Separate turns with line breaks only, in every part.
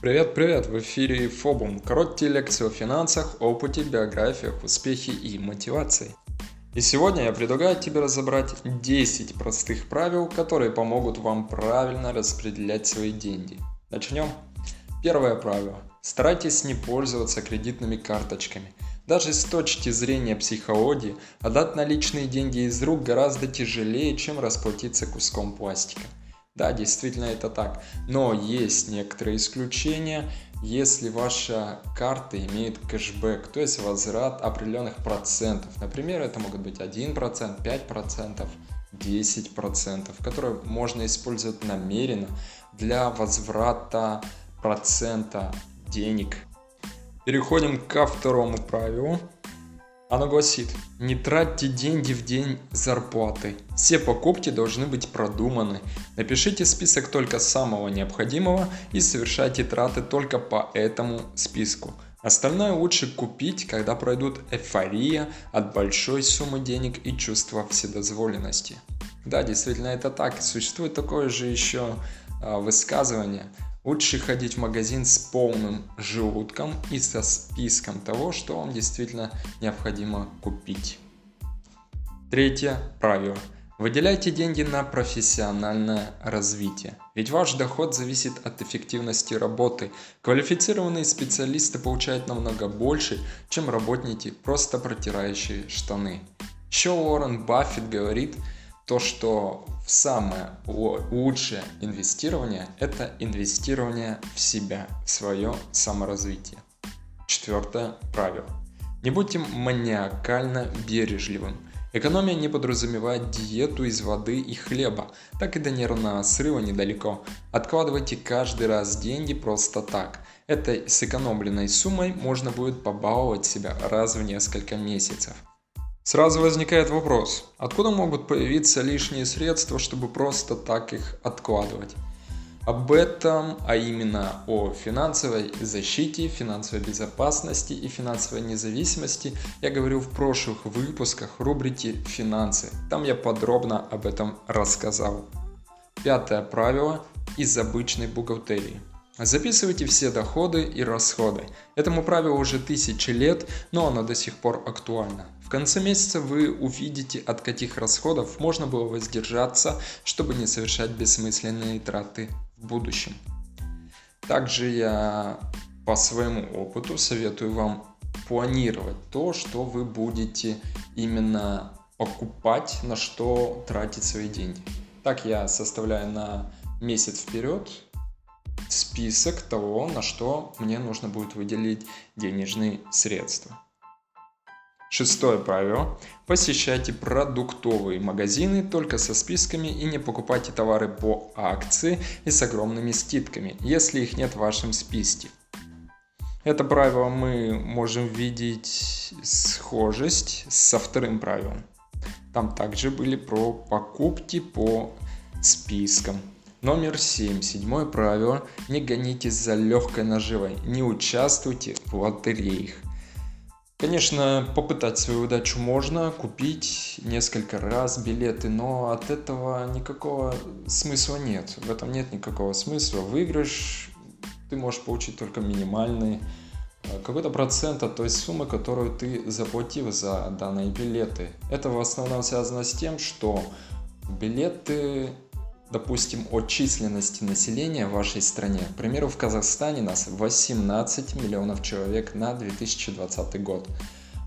Привет-привет! В эфире Фобум. Короткие лекции о финансах, опыте, биографиях, успехе и мотивации. И сегодня я предлагаю тебе разобрать 10 простых правил, которые помогут вам правильно распределять свои деньги. Начнем. Первое правило. Старайтесь не пользоваться кредитными карточками. Даже с точки зрения психологии, отдать наличные деньги из рук гораздо тяжелее, чем расплатиться куском пластика. Да, действительно это так. Но есть некоторые исключения, если ваша карта имеет кэшбэк, то есть возврат определенных процентов. Например, это могут быть 1%, 5%, 10%, которые можно использовать намеренно для возврата процента денег. Переходим ко второму правилу. Оно гласит, не тратьте деньги в день зарплаты. Все покупки должны быть продуманы. Напишите список только самого необходимого и совершайте траты только по этому списку. Остальное лучше купить, когда пройдут эйфория от большой суммы денег и чувство вседозволенности. Да, действительно это так. Существует такое же еще высказывание – Лучше ходить в магазин с полным желудком и со списком того, что вам действительно необходимо купить. Третье правило. Выделяйте деньги на профессиональное развитие. Ведь ваш доход зависит от эффективности работы. Квалифицированные специалисты получают намного больше, чем работники, просто протирающие штаны. Еще Уоррен Баффет говорит, то, что самое лучшее инвестирование – это инвестирование в себя, в свое саморазвитие. Четвертое правило. Не будьте маниакально бережливым. Экономия не подразумевает диету из воды и хлеба, так и до нервного срыва недалеко. Откладывайте каждый раз деньги просто так. Этой сэкономленной суммой можно будет побаловать себя раз в несколько месяцев. Сразу возникает вопрос, откуда могут появиться лишние средства, чтобы просто так их откладывать? Об этом, а именно о финансовой защите, финансовой безопасности и финансовой независимости я говорил в прошлых выпусках рубрики «Финансы». Там я подробно об этом рассказал. Пятое правило из обычной бухгалтерии. Записывайте все доходы и расходы. Этому правилу уже тысячи лет, но оно до сих пор актуально. В конце месяца вы увидите, от каких расходов можно было воздержаться, чтобы не совершать бессмысленные траты в будущем. Также я по своему опыту советую вам планировать то, что вы будете именно покупать, на что тратить свои деньги. Так я составляю на месяц вперед список того, на что мне нужно будет выделить денежные средства. Шестое правило. Посещайте продуктовые магазины только со списками и не покупайте товары по акции и с огромными скидками, если их нет в вашем списке. Это правило мы можем видеть схожесть со вторым правилом. Там также были про покупки по спискам. Номер 7. Седьмое правило. Не гонитесь за легкой наживой. Не участвуйте в лотереях. Конечно, попытать свою удачу можно, купить несколько раз билеты, но от этого никакого смысла нет. В этом нет никакого смысла. Выигрыш ты можешь получить только минимальный э, какой-то процент от той суммы, которую ты заплатил за данные билеты. Это в основном связано с тем, что билеты допустим, о численности населения в вашей стране. К примеру, в Казахстане нас 18 миллионов человек на 2020 год.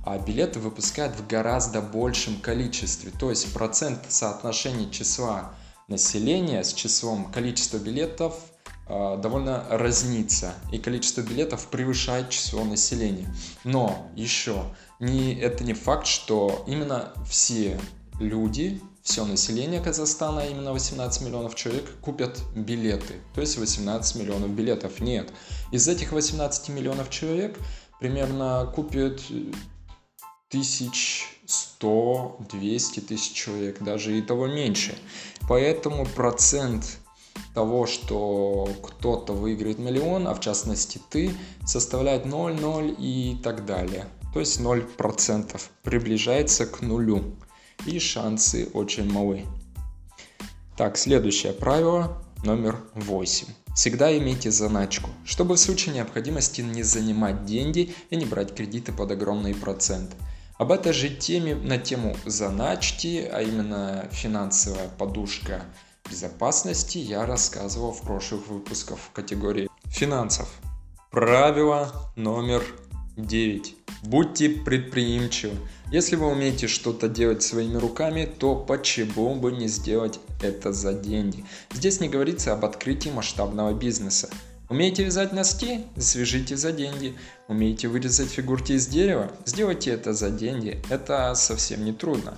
А билеты выпускают в гораздо большем количестве. То есть процент соотношения числа населения с числом количества билетов э, довольно разнится. И количество билетов превышает число населения. Но еще не, это не факт, что именно все люди все население Казахстана, а именно 18 миллионов человек, купят билеты. То есть 18 миллионов билетов. Нет. Из этих 18 миллионов человек примерно купят 1100, 200 тысяч человек, даже и того меньше. Поэтому процент того, что кто-то выиграет миллион, а в частности ты, составляет 0, 0 и так далее. То есть 0% приближается к нулю и шансы очень малы. Так, следующее правило, номер 8. Всегда имейте заначку, чтобы в случае необходимости не занимать деньги и не брать кредиты под огромный процент. Об этой же теме на тему заначки, а именно финансовая подушка безопасности, я рассказывал в прошлых выпусках в категории финансов. Правило номер 9. Будьте предприимчивы. Если вы умеете что-то делать своими руками, то почему бы не сделать это за деньги? Здесь не говорится об открытии масштабного бизнеса. Умеете вязать носки? Свяжите за деньги. Умеете вырезать фигурки из дерева? Сделайте это за деньги. Это совсем не трудно.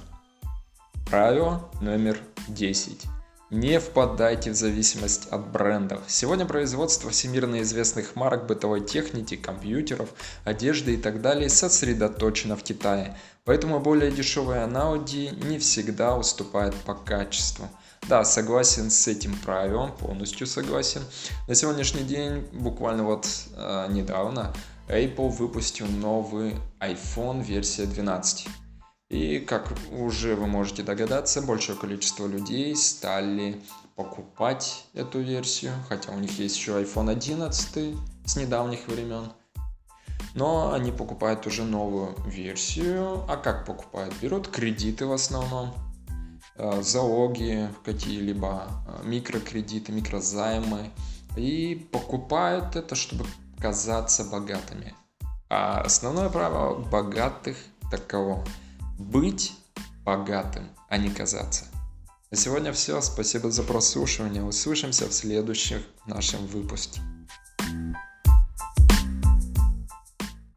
Правило номер 10. Не впадайте в зависимость от брендов. Сегодня производство всемирно известных марок бытовой техники, компьютеров, одежды и так далее сосредоточено в Китае. Поэтому более дешевые аналоги не всегда уступают по качеству. Да, согласен с этим правилом, полностью согласен. На сегодняшний день, буквально вот э, недавно, Apple выпустил новый iPhone версия 12. И как уже вы можете догадаться, большее количество людей стали покупать эту версию, хотя у них есть еще iPhone 11 с недавних времен. Но они покупают уже новую версию. А как покупают? Берут кредиты в основном, э, залоги какие-либо, э, микрокредиты, микрозаймы. И покупают это, чтобы казаться богатыми. А основное правило богатых таково – быть богатым, а не казаться. На сегодня все. Спасибо за прослушивание. Услышимся в следующем нашем выпуске.